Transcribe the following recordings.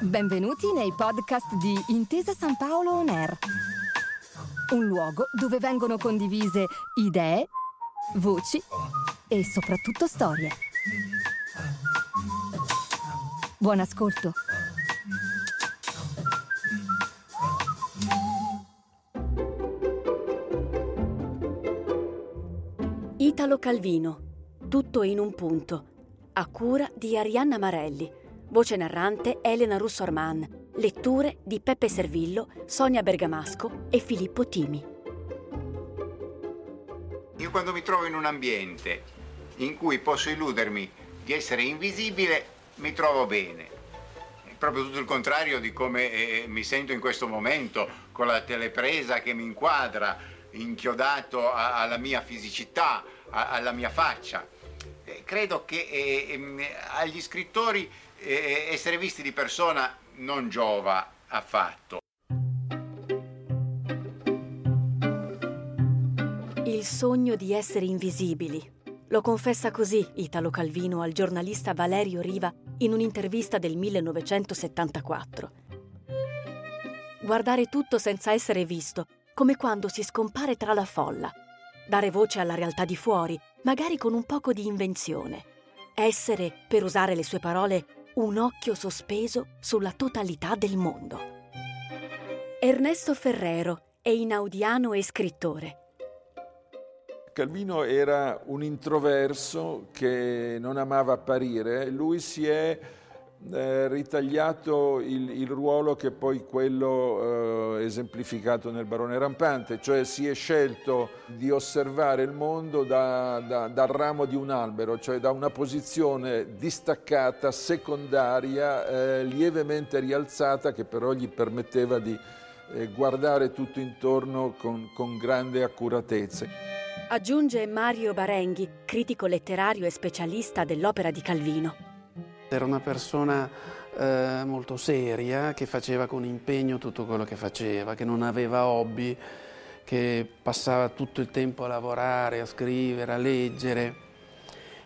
Benvenuti nei podcast di Intesa San Paolo On Air. Un luogo dove vengono condivise idee, voci e soprattutto storie. Buon ascolto. Italo Calvino, tutto in un punto, a cura di Arianna Marelli, voce narrante Elena Russorman, letture di Peppe Servillo, Sonia Bergamasco e Filippo Timi. Io quando mi trovo in un ambiente in cui posso illudermi di essere invisibile, mi trovo bene. È proprio tutto il contrario di come eh, mi sento in questo momento, con la telepresa che mi inquadra, inchiodato a- alla mia fisicità, a- alla mia faccia. Eh, credo che eh, ehm, agli scrittori eh, essere visti di persona non giova affatto. Il sogno di essere invisibili. Lo confessa così Italo Calvino al giornalista Valerio Riva in un'intervista del 1974. Guardare tutto senza essere visto, come quando si scompare tra la folla. Dare voce alla realtà di fuori, magari con un poco di invenzione. Essere, per usare le sue parole, un occhio sospeso sulla totalità del mondo. Ernesto Ferrero è inaudiano e scrittore. Calvino era un introverso che non amava apparire, lui si è eh, ritagliato il, il, ruolo che poi quello eh, esemplificato nel Barone Rampante, cioè si è scelto di osservare il mondo da, da, dal ramo di un albero, cioè da una posizione distaccata, secondaria, eh, lievemente rialzata che però gli permetteva di eh, guardare tutto intorno con, con grande accuratezza. Aggiunge Mario Barenghi, critico letterario e specialista dell'opera di Calvino. Era una persona eh, molto seria, che faceva con impegno tutto quello che faceva, che non aveva hobby, che passava tutto il tempo a lavorare, a scrivere, a leggere.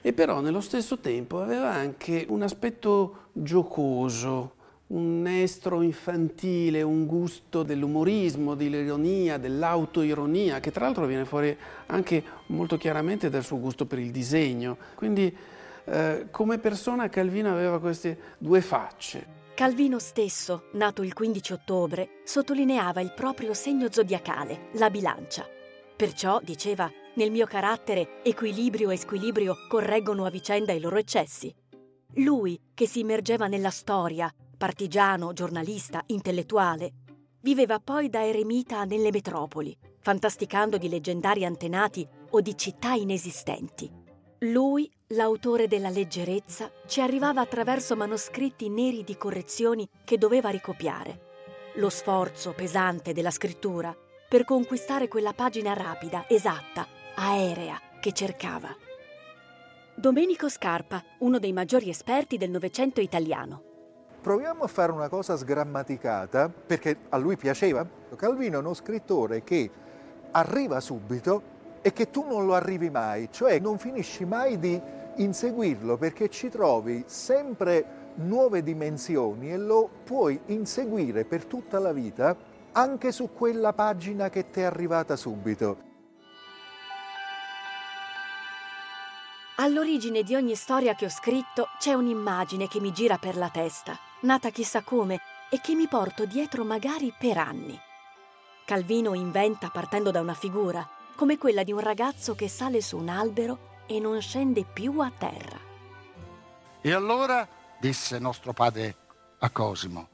E però nello stesso tempo aveva anche un aspetto giocoso, un estro infantile, un gusto dell'umorismo, dell'ironia, dell'autoironia, che tra l'altro viene fuori anche molto chiaramente dal suo gusto per il disegno. Quindi eh, come persona Calvino aveva queste due facce. Calvino stesso, nato il 15 ottobre, sottolineava il proprio segno zodiacale, la bilancia. Perciò, diceva, nel mio carattere equilibrio e squilibrio correggono a vicenda i loro eccessi. Lui, che si immergeva nella storia, partigiano, giornalista, intellettuale, viveva poi da eremita nelle metropoli, fantasticando di leggendari antenati o di città inesistenti. Lui, l'autore della leggerezza, ci arrivava attraverso manoscritti neri di correzioni che doveva ricopiare. Lo sforzo pesante della scrittura per conquistare quella pagina rapida, esatta, aerea che cercava. Domenico Scarpa, uno dei maggiori esperti del Novecento italiano. Proviamo a fare una cosa sgrammaticata, perché a lui piaceva. Calvino è uno scrittore che arriva subito e che tu non lo arrivi mai, cioè non finisci mai di inseguirlo perché ci trovi sempre nuove dimensioni e lo puoi inseguire per tutta la vita anche su quella pagina che ti è arrivata subito. All'origine di ogni storia che ho scritto c'è un'immagine che mi gira per la testa nata chissà come e che mi porto dietro magari per anni. Calvino inventa partendo da una figura, come quella di un ragazzo che sale su un albero e non scende più a terra. E allora disse nostro padre a Cosimo.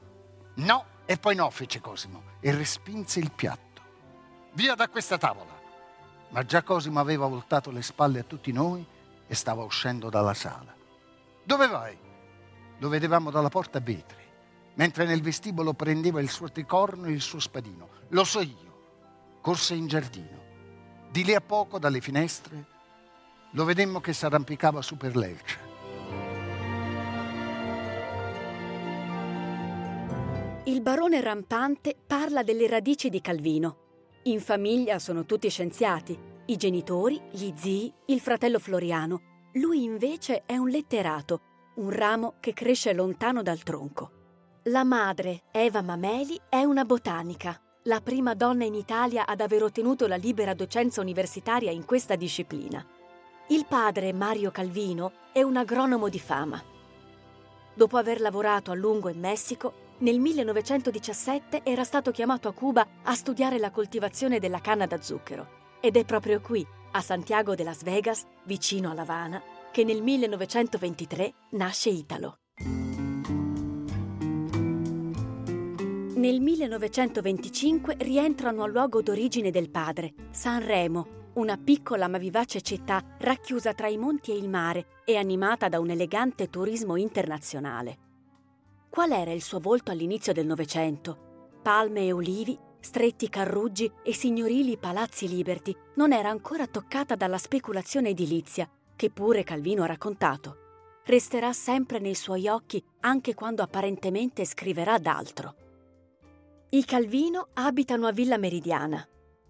No, e poi no, fece Cosimo, e respinse il piatto. Via da questa tavola. Ma già Cosimo aveva voltato le spalle a tutti noi e stava uscendo dalla sala. Dove vai? Lo vedevamo dalla porta a vetri, mentre nel vestibolo prendeva il suo tricorno e il suo spadino. Lo so io. Corse in giardino. Di lì a poco, dalle finestre, lo vedemmo che s'arrampicava su per l'elce. Il barone rampante parla delle radici di Calvino. In famiglia sono tutti scienziati, i genitori, gli zii, il fratello Floriano. Lui invece è un letterato, un ramo che cresce lontano dal tronco. La madre, Eva Mameli, è una botanica, la prima donna in Italia ad aver ottenuto la libera docenza universitaria in questa disciplina. Il padre, Mario Calvino, è un agronomo di fama. Dopo aver lavorato a lungo in Messico, nel 1917 era stato chiamato a Cuba a studiare la coltivazione della canna da zucchero. Ed è proprio qui, a Santiago de Las Vegas, vicino a La Habana, che nel 1923 nasce Italo. Nel 1925 rientrano al luogo d'origine del padre, Sanremo, una piccola ma vivace città racchiusa tra i monti e il mare e animata da un elegante turismo internazionale. Qual era il suo volto all'inizio del Novecento? Palme e olivi, stretti carruggi e signorili palazzi liberti non era ancora toccata dalla speculazione edilizia, che pure Calvino ha raccontato. Resterà sempre nei suoi occhi anche quando apparentemente scriverà d'altro. I Calvino abitano a Villa Meridiana.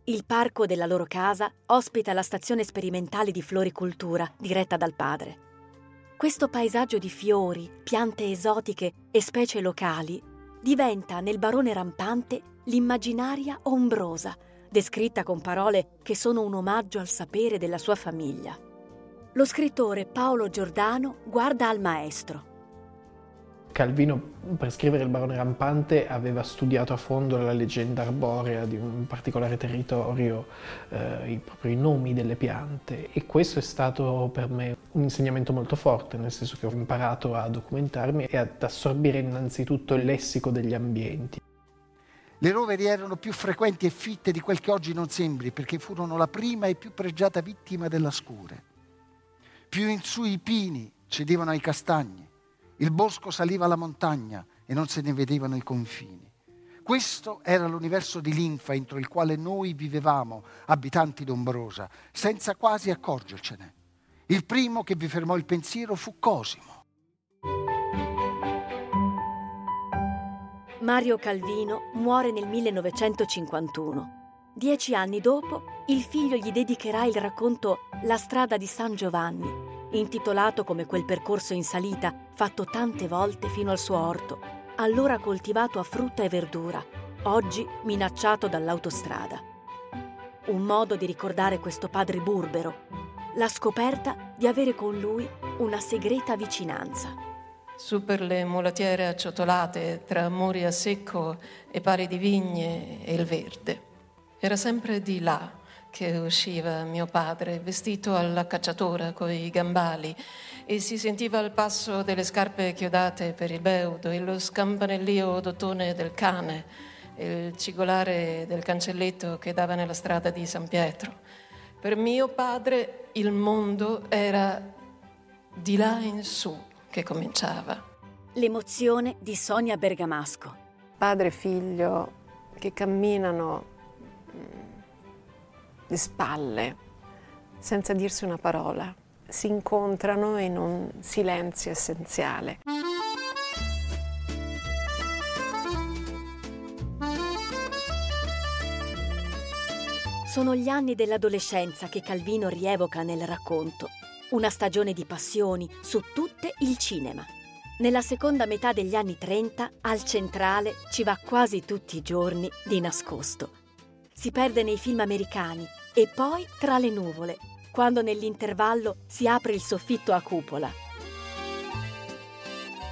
Il parco della loro casa ospita la stazione sperimentale di floricultura diretta dal padre. Questo paesaggio di fiori, piante esotiche e specie locali diventa nel barone rampante l'immaginaria ombrosa, descritta con parole che sono un omaggio al sapere della sua famiglia. Lo scrittore Paolo Giordano guarda al maestro Calvino per scrivere il barone rampante aveva studiato a fondo la leggenda arborea di un particolare territorio, eh, i, proprio i nomi delle piante e questo è stato per me un insegnamento molto forte, nel senso che ho imparato a documentarmi e ad assorbire innanzitutto il lessico degli ambienti. Le roveri erano più frequenti e fitte di quel che oggi non sembri, perché furono la prima e più pregiata vittima della scure. Più in su i pini cedevano ai castagni il bosco saliva alla montagna e non se ne vedevano i confini. Questo era l'universo di linfa entro il quale noi vivevamo, abitanti d'Ombrosa, senza quasi accorgercene. Il primo che vi fermò il pensiero fu Cosimo. Mario Calvino muore nel 1951. Dieci anni dopo, il figlio gli dedicherà il racconto La strada di San Giovanni, intitolato come quel percorso in salita fatto tante volte fino al suo orto, allora coltivato a frutta e verdura, oggi minacciato dall'autostrada. Un modo di ricordare questo padre burbero, la scoperta di avere con lui una segreta vicinanza. Su per le mulattiere acciottolate tra muri a secco e pari di vigne e il verde. Era sempre di là che usciva mio padre, vestito alla cacciatora coi gambali, e si sentiva il passo delle scarpe chiodate per il beudo e lo scampanellio d'ottone del cane e il cigolare del cancelletto che dava nella strada di San Pietro. Per mio padre il mondo era di là in su che cominciava. L'emozione di Sonia Bergamasco. Padre e figlio che camminano le spalle, senza dirsi una parola. Si incontrano in un silenzio essenziale. Sono gli anni dell'adolescenza che Calvino rievoca nel racconto, una stagione di passioni, su tutte il cinema. Nella seconda metà degli anni 30 al centrale ci va quasi tutti i giorni di nascosto. Si perde nei film americani e poi tra le nuvole, quando nell'intervallo si apre il soffitto a cupola.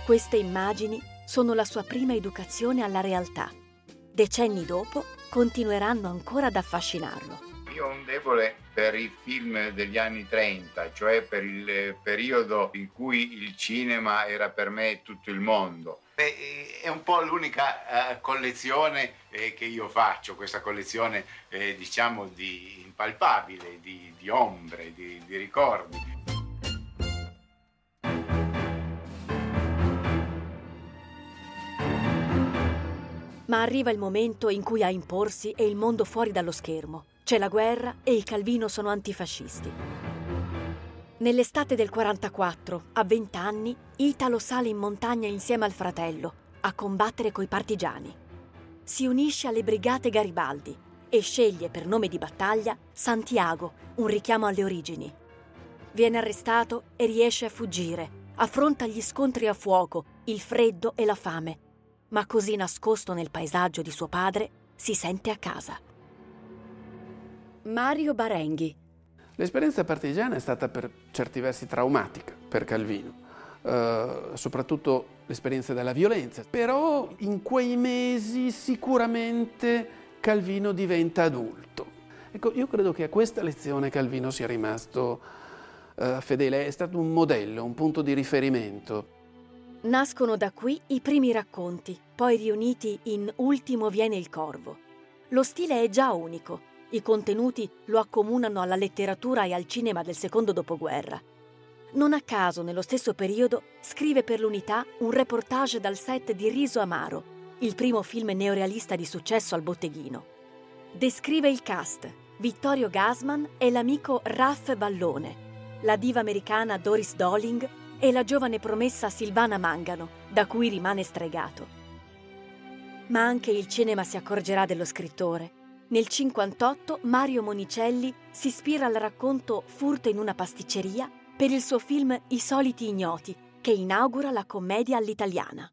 Queste immagini sono la sua prima educazione alla realtà. Decenni dopo continueranno ancora ad affascinarlo. Io ho un debole per i film degli anni 30, cioè per il periodo in cui il cinema era per me tutto il mondo. Beh, è un po' l'unica uh, collezione eh, che io faccio, questa collezione eh, diciamo di impalpabile, di, di ombre, di, di ricordi. Ma arriva il momento in cui a imporsi è il mondo fuori dallo schermo. C'è la guerra e i Calvino sono antifascisti. Nell'estate del 44, a 20 anni, Italo sale in montagna insieme al fratello a combattere coi partigiani. Si unisce alle brigate Garibaldi e sceglie per nome di battaglia Santiago, un richiamo alle origini. Viene arrestato e riesce a fuggire. Affronta gli scontri a fuoco, il freddo e la fame. Ma così nascosto nel paesaggio di suo padre, si sente a casa. Mario Barenghi. L'esperienza partigiana è stata per certi versi traumatica per Calvino, eh, soprattutto l'esperienza della violenza, però in quei mesi sicuramente Calvino diventa adulto. Ecco, io credo che a questa lezione Calvino sia rimasto eh, fedele, è stato un modello, un punto di riferimento. Nascono da qui i primi racconti, poi riuniti in Ultimo viene il corvo. Lo stile è già unico, i contenuti lo accomunano alla letteratura e al cinema del secondo dopoguerra. Non a caso, nello stesso periodo, scrive per l'Unità un reportage dal set di Riso Amaro, il primo film neorealista di successo al botteghino. Descrive il cast, Vittorio Gasman e l'amico Raff Ballone, la diva americana Doris Dolling e la giovane promessa Silvana Mangano, da cui rimane stregato. Ma anche il cinema si accorgerà dello scrittore nel 1958 Mario Monicelli si ispira al racconto Furto in una pasticceria per il suo film I soliti ignoti, che inaugura la commedia all'italiana.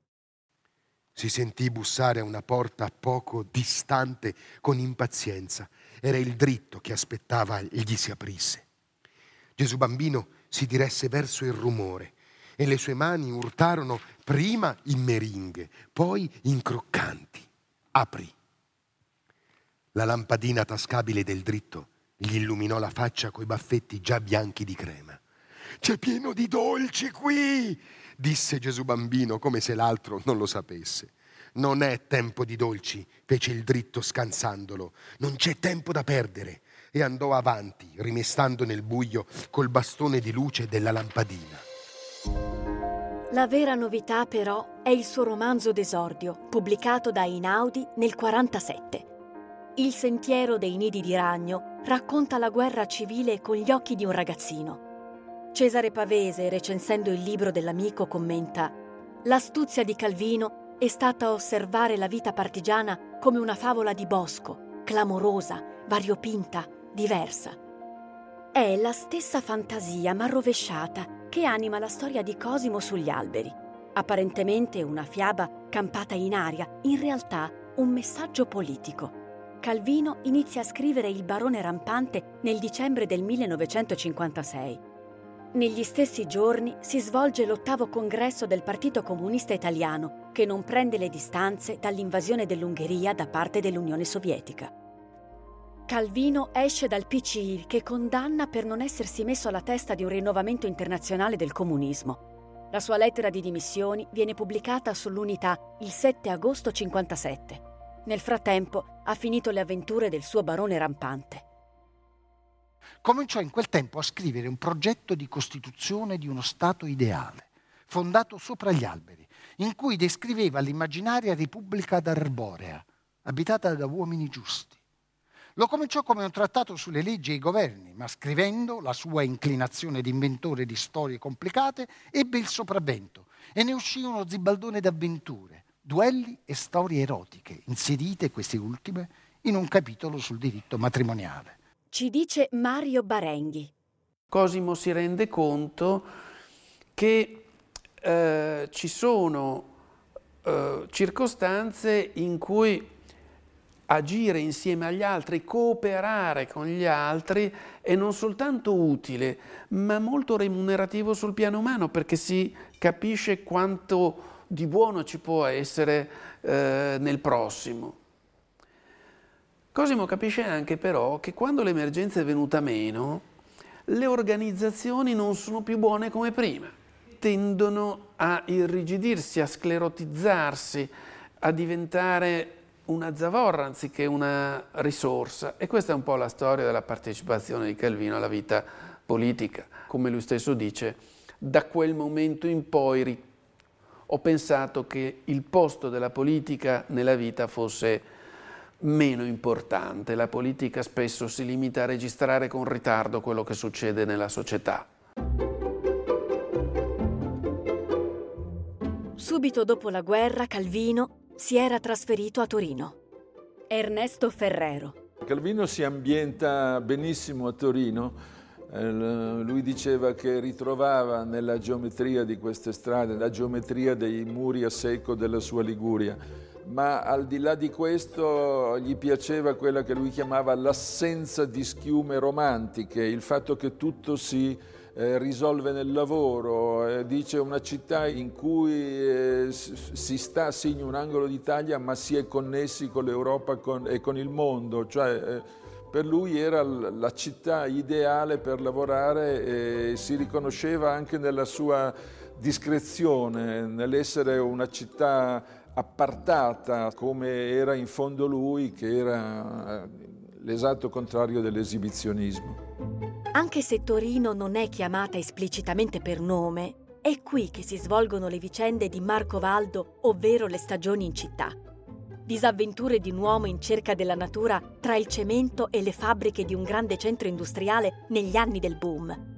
Si sentì bussare a una porta poco distante con impazienza. Era il dritto che aspettava gli si aprisse. Gesù bambino si diresse verso il rumore e le sue mani urtarono prima in meringhe, poi in croccanti. Aprì. La lampadina tascabile del dritto gli illuminò la faccia coi baffetti già bianchi di crema. C'è pieno di dolci qui, disse Gesù bambino come se l'altro non lo sapesse. Non è tempo di dolci, fece il dritto scansandolo. Non c'è tempo da perdere. E andò avanti, rimestando nel buio col bastone di luce della lampadina. La vera novità però è il suo romanzo d'esordio, pubblicato da Inaudi nel 1947. Il sentiero dei nidi di ragno racconta la guerra civile con gli occhi di un ragazzino. Cesare Pavese, recensendo il libro dell'amico, commenta L'astuzia di Calvino è stata osservare la vita partigiana come una favola di bosco, clamorosa, variopinta, diversa. È la stessa fantasia ma rovesciata che anima la storia di Cosimo sugli alberi. Apparentemente una fiaba campata in aria, in realtà un messaggio politico. Calvino inizia a scrivere Il barone rampante nel dicembre del 1956. Negli stessi giorni si svolge l'ottavo congresso del Partito Comunista Italiano, che non prende le distanze dall'invasione dell'Ungheria da parte dell'Unione Sovietica. Calvino esce dal PCI che condanna per non essersi messo alla testa di un rinnovamento internazionale del comunismo. La sua lettera di dimissioni viene pubblicata sull'Unità il 7 agosto 1957. Nel frattempo ha finito le avventure del suo barone rampante. Cominciò in quel tempo a scrivere un progetto di costituzione di uno Stato ideale, fondato sopra gli alberi, in cui descriveva l'immaginaria Repubblica d'Arborea, abitata da uomini giusti. Lo cominciò come un trattato sulle leggi e i governi, ma scrivendo la sua inclinazione di inventore di storie complicate ebbe il sopravvento e ne uscì uno zibaldone d'avventure, duelli e storie erotiche, inserite queste ultime in un capitolo sul diritto matrimoniale. Ci dice Mario Barenghi. Cosimo si rende conto che eh, ci sono eh, circostanze in cui agire insieme agli altri, cooperare con gli altri è non soltanto utile, ma molto remunerativo sul piano umano perché si capisce quanto di buono ci può essere eh, nel prossimo. Cosimo capisce anche però che quando l'emergenza è venuta meno, le organizzazioni non sono più buone come prima, tendono a irrigidirsi, a sclerotizzarsi, a diventare una zavorra anziché una risorsa. E questa è un po' la storia della partecipazione di Calvino alla vita politica. Come lui stesso dice, da quel momento in poi ho pensato che il posto della politica nella vita fosse meno importante. La politica spesso si limita a registrare con ritardo quello che succede nella società. Subito dopo la guerra Calvino si era trasferito a Torino. Ernesto Ferrero. Calvino si ambienta benissimo a Torino lui diceva che ritrovava nella geometria di queste strade, la geometria dei muri a secco della sua Liguria, ma al di là di questo gli piaceva quella che lui chiamava l'assenza di schiume romantiche, il fatto che tutto si eh, risolve nel lavoro, eh, dice una città in cui eh, si sta sì in un angolo d'Italia ma si è connessi con l'Europa e con il mondo, cioè eh, per lui era la città ideale per lavorare e si riconosceva anche nella sua discrezione, nell'essere una città appartata come era in fondo lui, che era eh, l'esatto contrario dell'esibizionismo. Anche se Torino non è chiamata esplicitamente per nome, è qui che si svolgono le vicende di Marco Valdo, ovvero le stagioni in città. Disavventure di un uomo in cerca della natura tra il cemento e le fabbriche di un grande centro industriale negli anni del boom.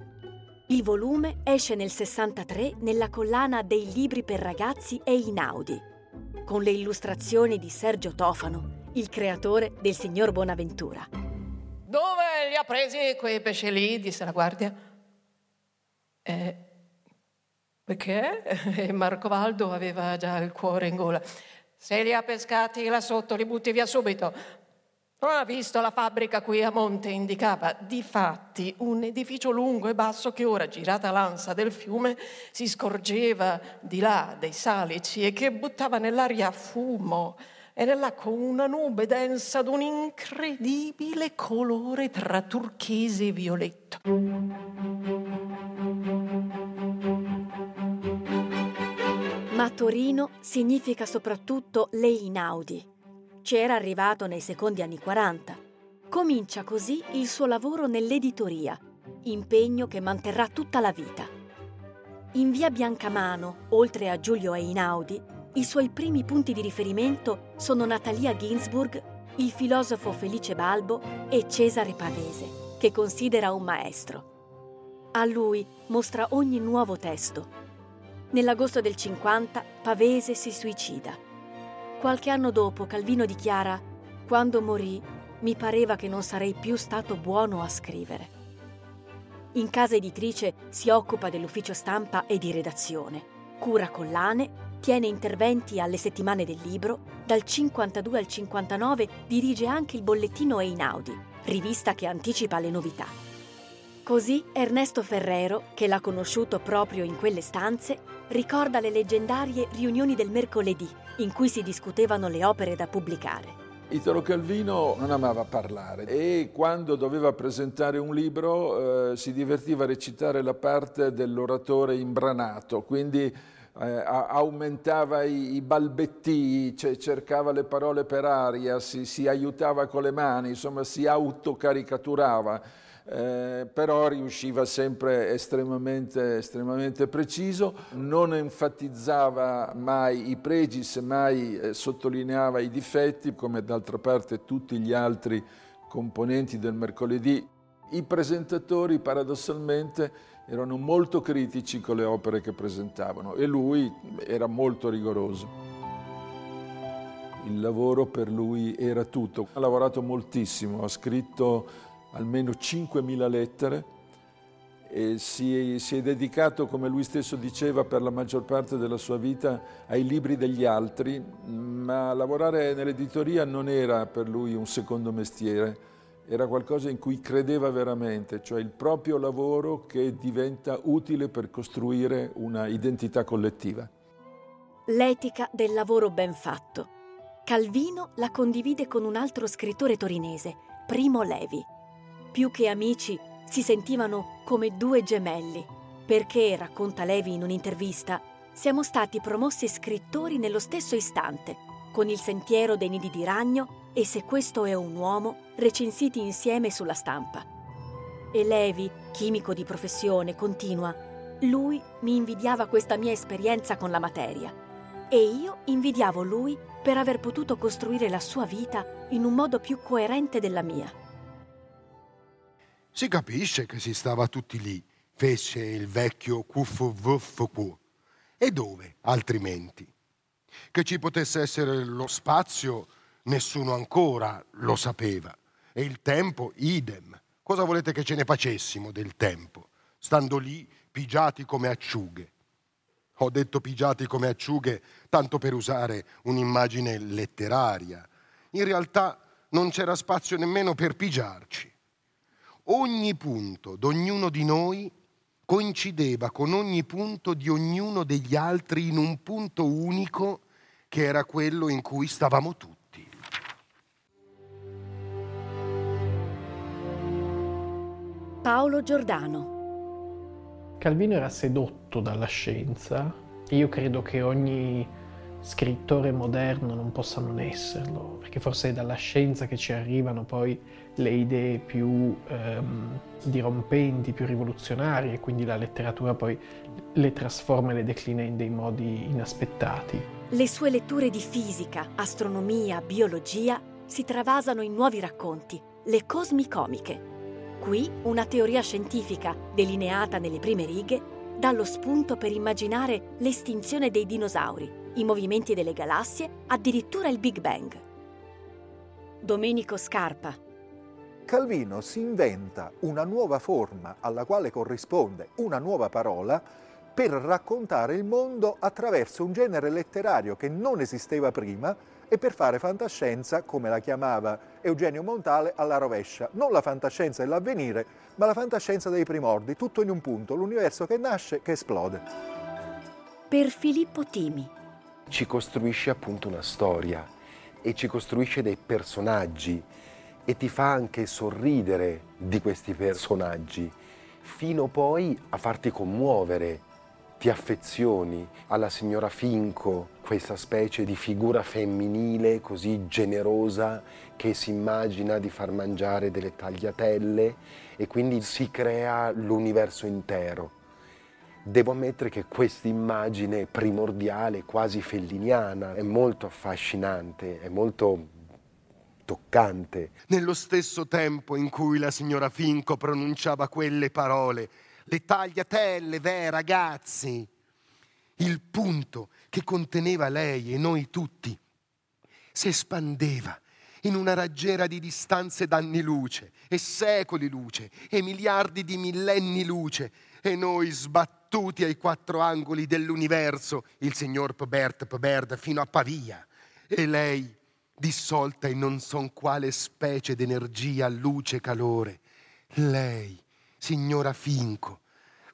Il volume esce nel 63 nella collana dei libri per ragazzi e Inaudi, con le illustrazioni di Sergio Tofano, il creatore del signor Bonaventura. Dove li ha presi quei pesci lì? disse la guardia. Eh, perché? Marco Valdo aveva già il cuore in gola. Se li ha pescati là sotto, li butti via subito. Non ha visto la fabbrica qui a monte indicava, difatti, un edificio lungo e basso che ora, girata l'ansa del fiume, si scorgeva di là dei salici e che buttava nell'aria fumo e nell'acqua una nube densa d'un incredibile colore tra turchese e violetto. Ma Torino significa soprattutto le Inaudi. Ci era arrivato nei secondi anni 40. Comincia così il suo lavoro nell'editoria, impegno che manterrà tutta la vita. In via Biancamano, oltre a Giulio Einaudi, i suoi primi punti di riferimento sono Natalia Ginsburg, il filosofo Felice Balbo e Cesare Pavese, che considera un maestro. A lui mostra ogni nuovo testo. Nell'agosto del 50 Pavese si suicida. Qualche anno dopo Calvino dichiara Quando morì mi pareva che non sarei più stato buono a scrivere. In casa editrice si occupa dell'ufficio stampa e di redazione, cura collane tiene interventi alle settimane del libro, dal 52 al 59 dirige anche il bollettino Einaudi, rivista che anticipa le novità. Così Ernesto Ferrero, che l'ha conosciuto proprio in quelle stanze, ricorda le leggendarie riunioni del mercoledì, in cui si discutevano le opere da pubblicare. Italo Calvino non amava parlare e quando doveva presentare un libro eh, si divertiva a recitare la parte dell'oratore imbranato, quindi eh, aumentava i, i balbettii, cioè cercava le parole per aria, si, si, aiutava con le mani, insomma si autocaricaturava. Eh, però riusciva sempre estremamente, estremamente, preciso, non enfatizzava mai i pregi, semmai eh, sottolineava i difetti, come d'altra parte tutti gli altri componenti del mercoledì. I presentatori paradossalmente erano molto critici con le opere che presentavano e lui era molto rigoroso. Il lavoro per lui era tutto. Ha lavorato moltissimo, ha scritto almeno 5.000 lettere e si si è, dedicato, come lui stesso diceva, per la maggior parte della sua vita ai libri degli altri, ma lavorare nell'editoria non era per lui un secondo mestiere era qualcosa in cui credeva veramente, cioè il proprio lavoro che diventa utile per costruire una identità collettiva. L'etica del lavoro ben fatto. Calvino la condivide con un altro scrittore torinese, Primo Levi. Più che amici, si sentivano come due gemelli, perché, racconta Levi in un'intervista, siamo stati promossi scrittori nello stesso istante, con il sentiero dei nidi di ragno e Se questo è un uomo, recensiti insieme sulla stampa. E Levi, chimico di professione, continua, lui mi invidiava questa mia esperienza con la materia e io invidiavo lui per aver potuto costruire la sua vita in un modo più coerente della mia. Si capisce che si stava tutti lì, fece il vecchio QFVFQ. E dove altrimenti? Che ci potesse essere lo spazio nessuno ancora lo sapeva. E il tempo idem, cosa volete che ce ne facessimo del tempo, stando lì pigiati come acciughe? Ho detto pigiati come acciughe tanto per usare un'immagine letteraria. In realtà non c'era spazio nemmeno per pigiarci. Ogni punto d'ognuno di noi coincideva con ogni punto di ognuno degli altri in un punto unico che era quello in cui stavamo tutti. Paolo Giordano Calvino era sedotto dalla scienza io credo che ogni scrittore moderno non possa non esserlo, perché forse è dalla scienza che ci arrivano poi le idee più ehm, dirompenti, più rivoluzionarie, e quindi la letteratura poi le trasforma e le declina in dei modi inaspettati. Le sue letture di fisica, astronomia, biologia si travasano in nuovi racconti, le cosmicomiche Qui una teoria scientifica, delineata nelle prime righe, dà lo spunto per immaginare l'estinzione dei dinosauri, i movimenti delle galassie, addirittura il Big Bang. Domenico Scarpa. Calvino si inventa una nuova forma alla quale corrisponde una nuova parola per raccontare il mondo attraverso un genere letterario che non esisteva prima e per fare fantascienza, come la chiamava Eugenio Montale, alla rovescia. Non la fantascienza dell'avvenire, ma la fantascienza dei primordi, tutto in un punto, l'universo che nasce, che esplode. Per Filippo Timi. Ci costruisce appunto una storia e ci costruisce dei personaggi e ti fa anche sorridere di questi personaggi, fino poi a farti commuovere ti affezioni alla signora Finco, questa specie di figura femminile così generosa che si immagina di far mangiare delle tagliatelle e quindi si crea l'universo intero. Devo ammettere che questa immagine primordiale, quasi felliniana, è molto affascinante, è molto toccante. Nello stesso tempo in cui la signora Finco pronunciava quelle parole, le tagliatelle, beh ragazzi, il punto che conteneva lei e noi tutti si espandeva in una raggiera di distanze d'anni luce e secoli luce e miliardi di millenni luce e noi sbattuti ai quattro angoli dell'universo, il signor Pobert Pobert fino a Pavia e lei dissolta in non son quale specie d'energia, luce, calore. Lei signora Finco,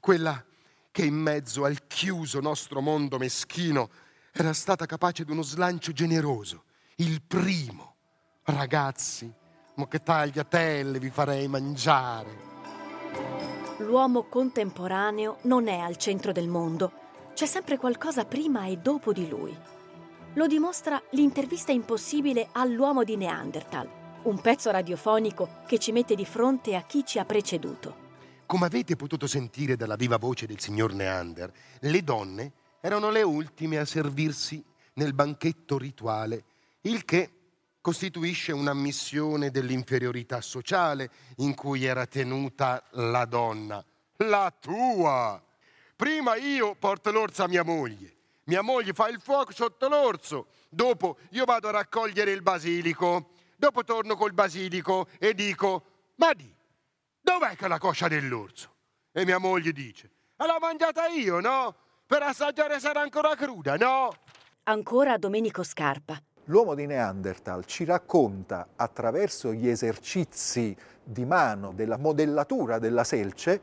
quella che in mezzo al chiuso nostro mondo meschino era stata capace di uno slancio generoso, il primo. Ragazzi, mo che tagliatelle vi farei mangiare. L'uomo contemporaneo non è al centro del mondo, c'è sempre qualcosa prima e dopo di lui. Lo dimostra l'intervista impossibile all'uomo di Neanderthal, un pezzo radiofonico che ci mette di fronte a chi ci ha preceduto. Come avete potuto sentire dalla viva voce del signor Neander, le donne erano le ultime a servirsi nel banchetto rituale, il che costituisce un'ammissione dell'inferiorità sociale in cui era tenuta la donna. La tua! Prima io porto l'orso a mia moglie, mia moglie fa il fuoco sotto l'orso, dopo io vado a raccogliere il basilico, dopo torno col basilico e dico, ma di, dov'è che la coscia dell'orso? E mia moglie dice, l'ho mangiata io, no? Per assaggiare sarà ancora cruda, no? Ancora Domenico Scarpa. L'uomo di Neanderthal ci racconta attraverso gli esercizi di mano della modellatura della selce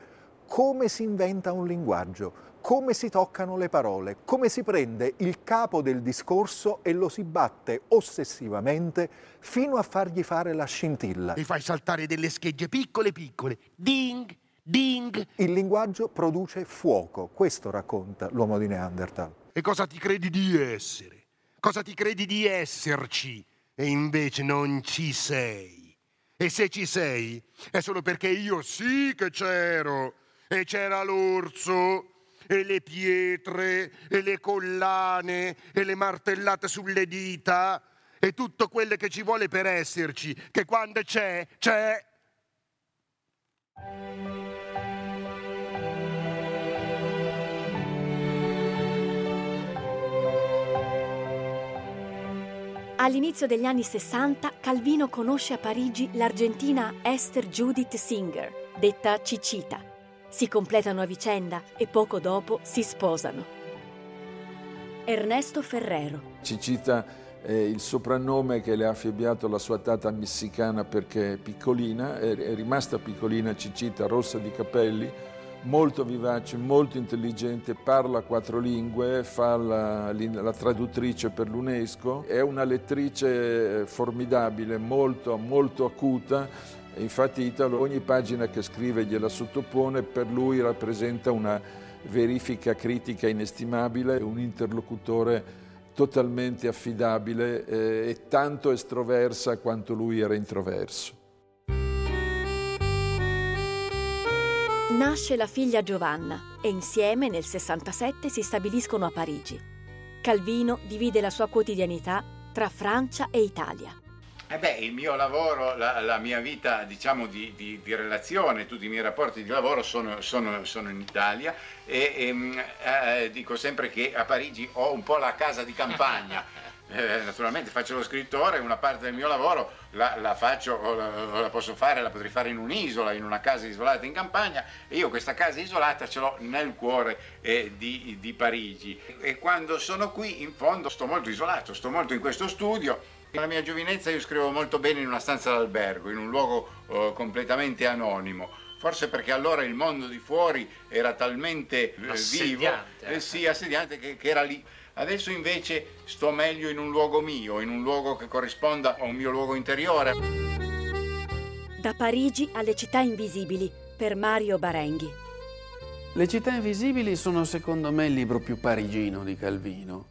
come si inventa un linguaggio, come si toccano le parole, come si prende il capo del discorso e lo si batte ossessivamente fino a fargli fare la scintilla. E fai saltare delle schegge piccole piccole. Ding, ding. Il linguaggio produce fuoco, questo racconta l'uomo di Neanderthal. E cosa ti credi di essere? Cosa ti credi di esserci? E invece non ci sei. E se ci sei, è solo perché io sì che c'ero. E c'era l'orso, e le pietre, e le collane, e le martellate sulle dita, e tutto quello che ci vuole per esserci, che quando c'è, c'è. All'inizio degli anni 60 Calvino conosce a Parigi l'argentina Esther Judith Singer, detta Cicita. Si completano a vicenda e poco dopo si sposano. Ernesto Ferrero. Cicita è il soprannome che le ha affibbiato la sua tata messicana perché è piccolina, è rimasta piccolina Cicita, rossa di capelli, molto vivace, molto intelligente, parla quattro lingue, fa la, la traduttrice per l'UNESCO, è una lettrice formidabile, molto, molto acuta. Infatti Italo ogni pagina che scrive gliela sottopone, per lui rappresenta una verifica critica inestimabile, un interlocutore totalmente affidabile eh, e tanto estroversa quanto lui era introverso. Nasce la figlia Giovanna e insieme nel 67 si stabiliscono a Parigi. Calvino divide la sua quotidianità tra Francia e Italia. Eh beh, il mio lavoro, la, la mia vita diciamo di, di, di, relazione, tutti i miei rapporti di lavoro sono, sono, sono in Italia e, e mm, eh, dico sempre che a Parigi ho un po' la casa di campagna. Eh, naturalmente faccio lo scrittore, una parte del mio lavoro la, la faccio o la, o la, posso fare, la potrei fare in un'isola, in una casa isolata in campagna e io questa casa isolata ce l'ho nel cuore eh, di, di Parigi e quando sono qui in fondo sto molto isolato, sto molto in questo studio nella mia giovinezza io scrivevo molto bene in una stanza d'albergo, in un luogo uh, completamente anonimo. Forse perché allora il mondo di fuori era talmente uh, vivo, eh, sì, assediante che, che era lì. Adesso invece sto meglio in un luogo mio, in un luogo che corrisponda a un mio luogo interiore. Da Parigi alle città invisibili, per Mario Barenghi. Le città invisibili sono secondo me il libro più parigino di Calvino.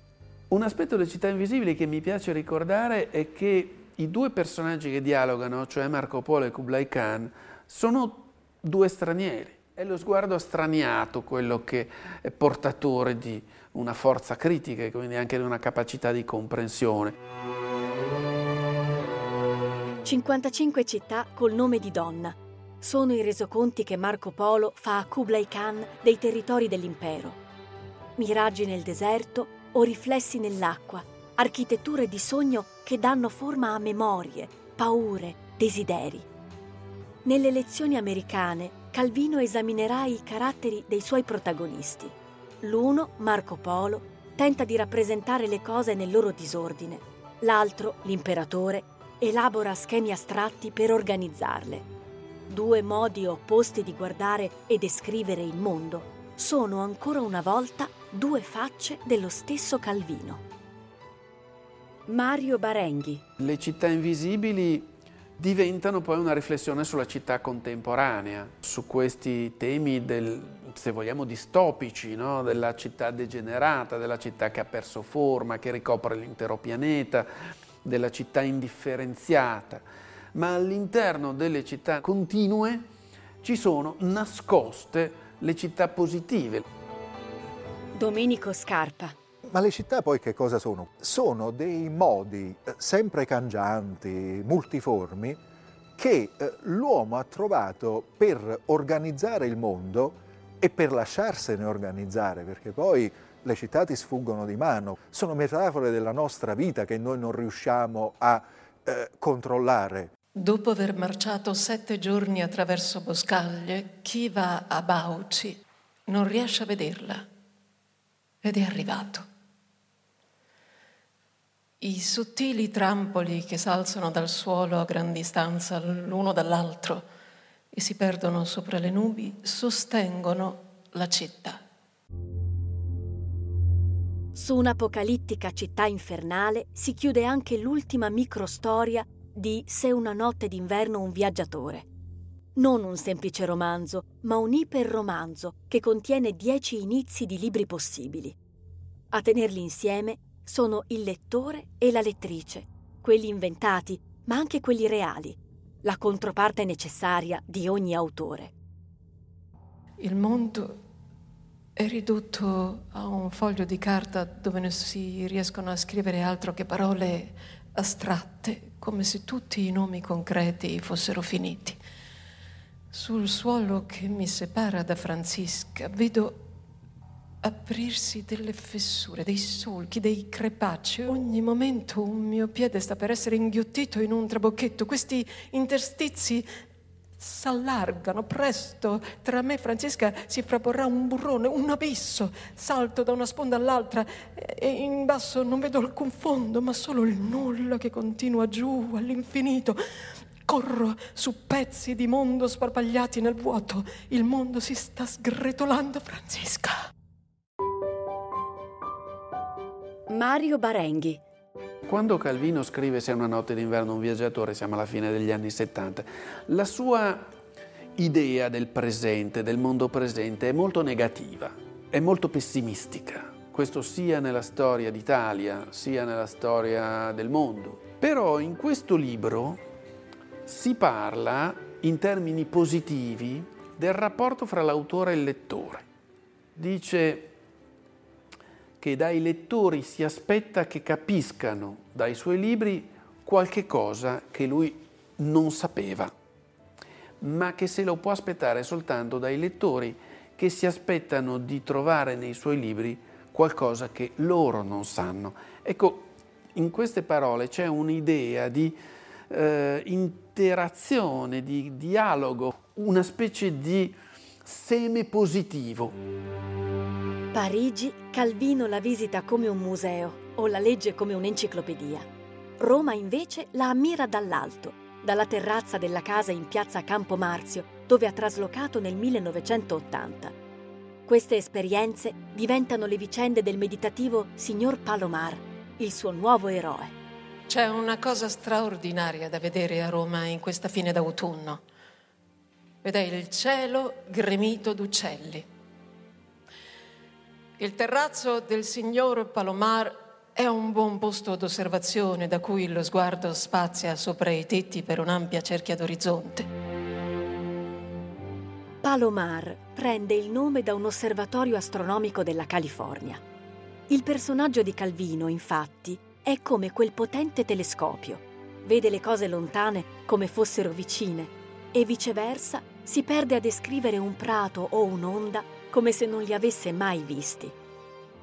Un aspetto delle città invisibili che mi piace ricordare è che i due personaggi che dialogano, cioè Marco Polo e Kublai Khan, sono due stranieri. È lo sguardo straniato quello che è portatore di una forza critica e quindi anche di una capacità di comprensione. 55 città col nome di donna. Sono i resoconti che Marco Polo fa a Kublai Khan dei territori dell'impero. Miraggi nel deserto, o riflessi nell'acqua, architetture di sogno che danno forma a memorie, paure, desideri. Nelle lezioni americane Calvino esaminerà i caratteri dei suoi protagonisti. L'uno, Marco Polo, tenta di rappresentare le cose nel loro disordine. L'altro, l'imperatore, elabora schemi astratti per organizzarle. Due modi opposti di guardare e descrivere il mondo sono ancora una volta due facce dello stesso Calvino. Mario Barenghi. Le città invisibili diventano poi una riflessione sulla città contemporanea, su questi temi del, se vogliamo, distopici, no? della città degenerata, della città che ha perso forma, che ricopre l'intero pianeta, della città indifferenziata. Ma all'interno delle città continue ci sono nascoste le città positive. Domenico Scarpa. Ma le città poi che cosa sono? Sono dei modi eh, sempre cangianti, multiformi, che eh, l'uomo ha trovato per organizzare il mondo e per lasciarsene organizzare, perché poi le città ti sfuggono di mano. Sono metafore della nostra vita che noi non riusciamo a eh, controllare. Dopo aver marciato sette giorni attraverso boscaglie, chi va a Bauci non riesce a vederla ed è arrivato. I sottili trampoli che s'alzano dal suolo a gran distanza l'uno dall'altro e si perdono sopra le nubi sostengono la città. Su un'apocalittica città infernale si chiude anche l'ultima microstoria di Se una notte d'inverno un viaggiatore non un semplice romanzo, ma un iperromanzo che contiene dieci inizi di libri possibili. A tenerli insieme sono il lettore e la lettrice, quelli inventati, ma anche quelli reali, la controparte necessaria di ogni autore. Il mondo è ridotto a un foglio di carta dove non si riescono a scrivere altro che parole astratte, come se tutti i nomi concreti fossero finiti. Sul suolo che mi separa da Francisca vedo aprirsi delle fessure, dei solchi, dei crepacci. Ogni momento un mio piede sta per essere inghiottito in un trabocchetto. Questi interstizi s'allargano presto. Tra me e Francesca si fraporrà un burrone, un abisso. Salto da una sponda all'altra e in basso non vedo alcun fondo, ma solo il nulla che continua giù all'infinito. Corro su pezzi di mondo sparpagliati nel vuoto. Il mondo si sta sgretolando, Francesca. Mario Barenghi. Quando Calvino scrive Se una notte d'inverno un viaggiatore, siamo alla fine degli anni 70, la sua idea del presente, del mondo presente, è molto negativa, è molto pessimistica. Questo sia nella storia d'Italia, sia nella storia del mondo. Però in questo libro si parla in termini positivi del rapporto fra l'autore e il lettore. Dice che dai lettori si aspetta che capiscano dai suoi libri qualche cosa che lui non sapeva, ma che se lo può aspettare soltanto dai lettori che si aspettano di trovare nei suoi libri qualcosa che loro non sanno. Ecco, in queste parole c'è un'idea di eh, interazione, di dialogo, una specie di seme positivo. Parigi, Calvino la visita come un museo o la legge come un'enciclopedia. Roma invece la ammira dall'alto, dalla terrazza della casa in piazza Campo Marzio, dove ha traslocato nel 1980. Queste esperienze diventano le vicende del meditativo signor Palomar, il suo nuovo eroe. C'è una cosa straordinaria da vedere a Roma in questa fine d'autunno. Ed è il cielo gremito d'uccelli. Il terrazzo del signor Palomar è un buon posto d'osservazione da cui lo sguardo spazia sopra i tetti per un'ampia cerchia d'orizzonte. Palomar prende il nome da un osservatorio astronomico della California. Il personaggio di Calvino, infatti, è come quel potente telescopio. Vede le cose lontane come fossero vicine e viceversa si perde a descrivere un prato o un'onda come se non li avesse mai visti.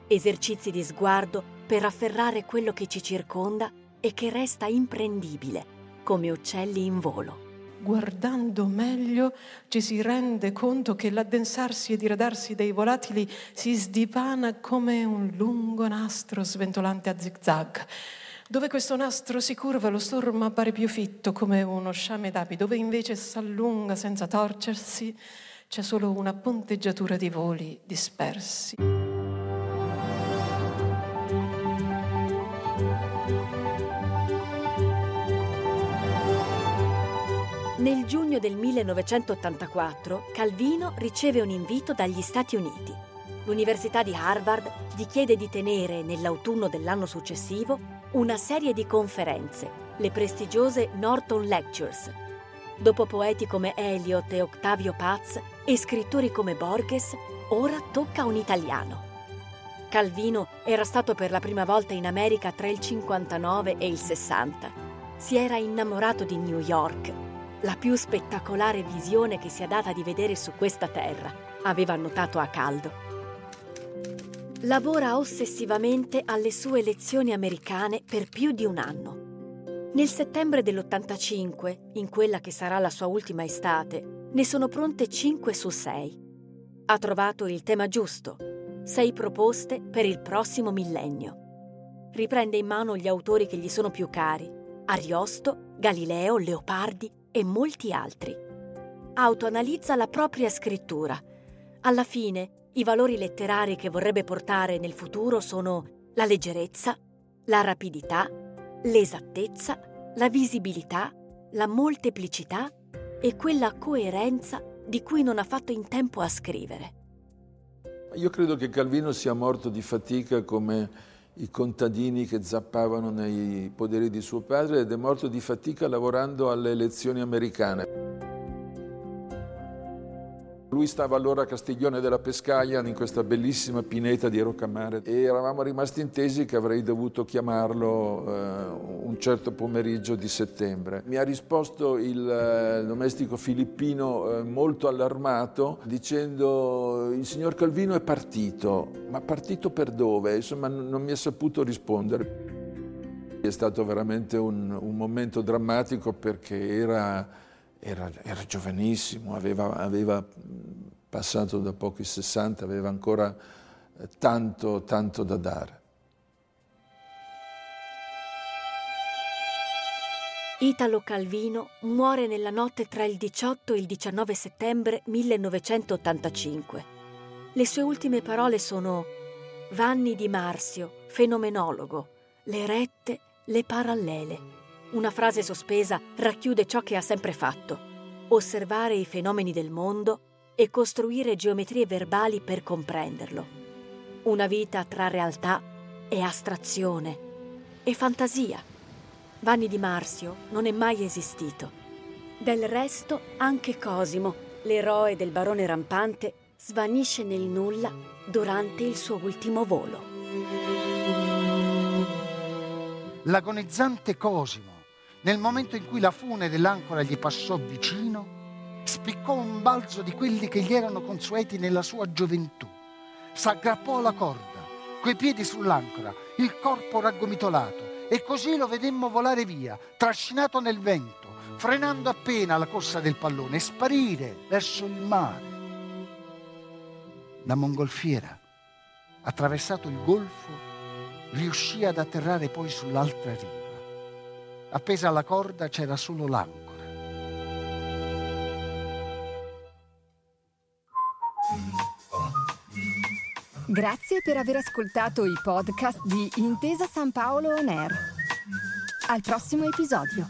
Esercizi di sguardo per afferrare quello che ci circonda e che resta imprendibile, come uccelli in volo. Guardando meglio ci si rende conto che l'addensarsi e diradarsi dei volatili si sdipana come un lungo nastro sventolante a zigzag. Dove questo nastro si curva lo stormo appare più fitto come uno sciame d'api, dove invece s'allunga senza torcersi c'è solo una ponteggiatura di voli dispersi. Nel giugno del 1984 Calvino riceve un invito dagli Stati Uniti. L'Università di Harvard gli chiede di tenere nell'autunno dell'anno successivo una serie di conferenze, le prestigiose Norton Lectures, Dopo poeti come Eliot e Octavio Paz e scrittori come Borges, ora tocca un italiano. Calvino era stato per la prima volta in America tra il 59 e il 60. Si era innamorato di New York, la più spettacolare visione che sia data di vedere su questa terra, aveva notato a caldo. Lavora ossessivamente alle sue lezioni americane per più di un anno. Nel settembre dell'85, in quella che sarà la sua ultima estate, ne sono pronte 5 su 6. Ha trovato il tema giusto, 6 proposte per il prossimo millennio. Riprende in mano gli autori che gli sono più cari, Ariosto, Galileo, Leopardi e molti altri. Autoanalizza la propria scrittura. Alla fine, i valori letterari che vorrebbe portare nel futuro sono la leggerezza, la rapidità, l'esattezza, la visibilità, la molteplicità e quella coerenza di cui non ha fatto in tempo a scrivere. Io credo che Calvino sia morto di fatica come i contadini che zappavano nei poderi di suo padre ed è morto di fatica lavorando alle elezioni americane. Lui stava allora a Castiglione della Pescaia in questa bellissima pineta di Roccamare e eravamo rimasti intesi che avrei dovuto chiamarlo eh, un certo pomeriggio di settembre. Mi ha risposto il eh, domestico filippino eh, molto allarmato dicendo il signor Calvino è partito, ma partito per dove? Insomma non mi ha saputo rispondere. È stato veramente un, un momento drammatico perché era, era, era giovanissimo, aveva, aveva, passato da pochi 60, aveva ancora eh, tanto, tanto da dare. Italo Calvino muore nella notte tra il 18 e il 19 settembre 1985. Le sue ultime parole sono Vanni di Marzio, fenomenologo, le rette le parallele. Una frase sospesa racchiude ciò che ha sempre fatto. Osservare i fenomeni del mondo e costruire geometrie verbali per comprenderlo. Una vita tra realtà e astrazione e fantasia. Vanni di Marzio non è mai esistito. Del resto, anche Cosimo, l'eroe del barone rampante, svanisce nel nulla durante il suo ultimo volo. L'agonizzante Cosimo, nel momento in cui la fune dell'ancora gli passò vicino, spiccò un balzo di quelli che gli erano consueti nella sua gioventù. S'aggrappò alla corda, coi piedi sull'ancora, il corpo raggomitolato, e così lo vedemmo volare via, trascinato nel vento, frenando appena la corsa del pallone e sparire verso il mare. La mongolfiera, attraversato il golfo, riuscì ad atterrare poi sull'altra riva. Appesa alla corda c'era solo l'ancora. Grazie per aver ascoltato i podcast di Intesa San Paolo On Air. Al prossimo episodio.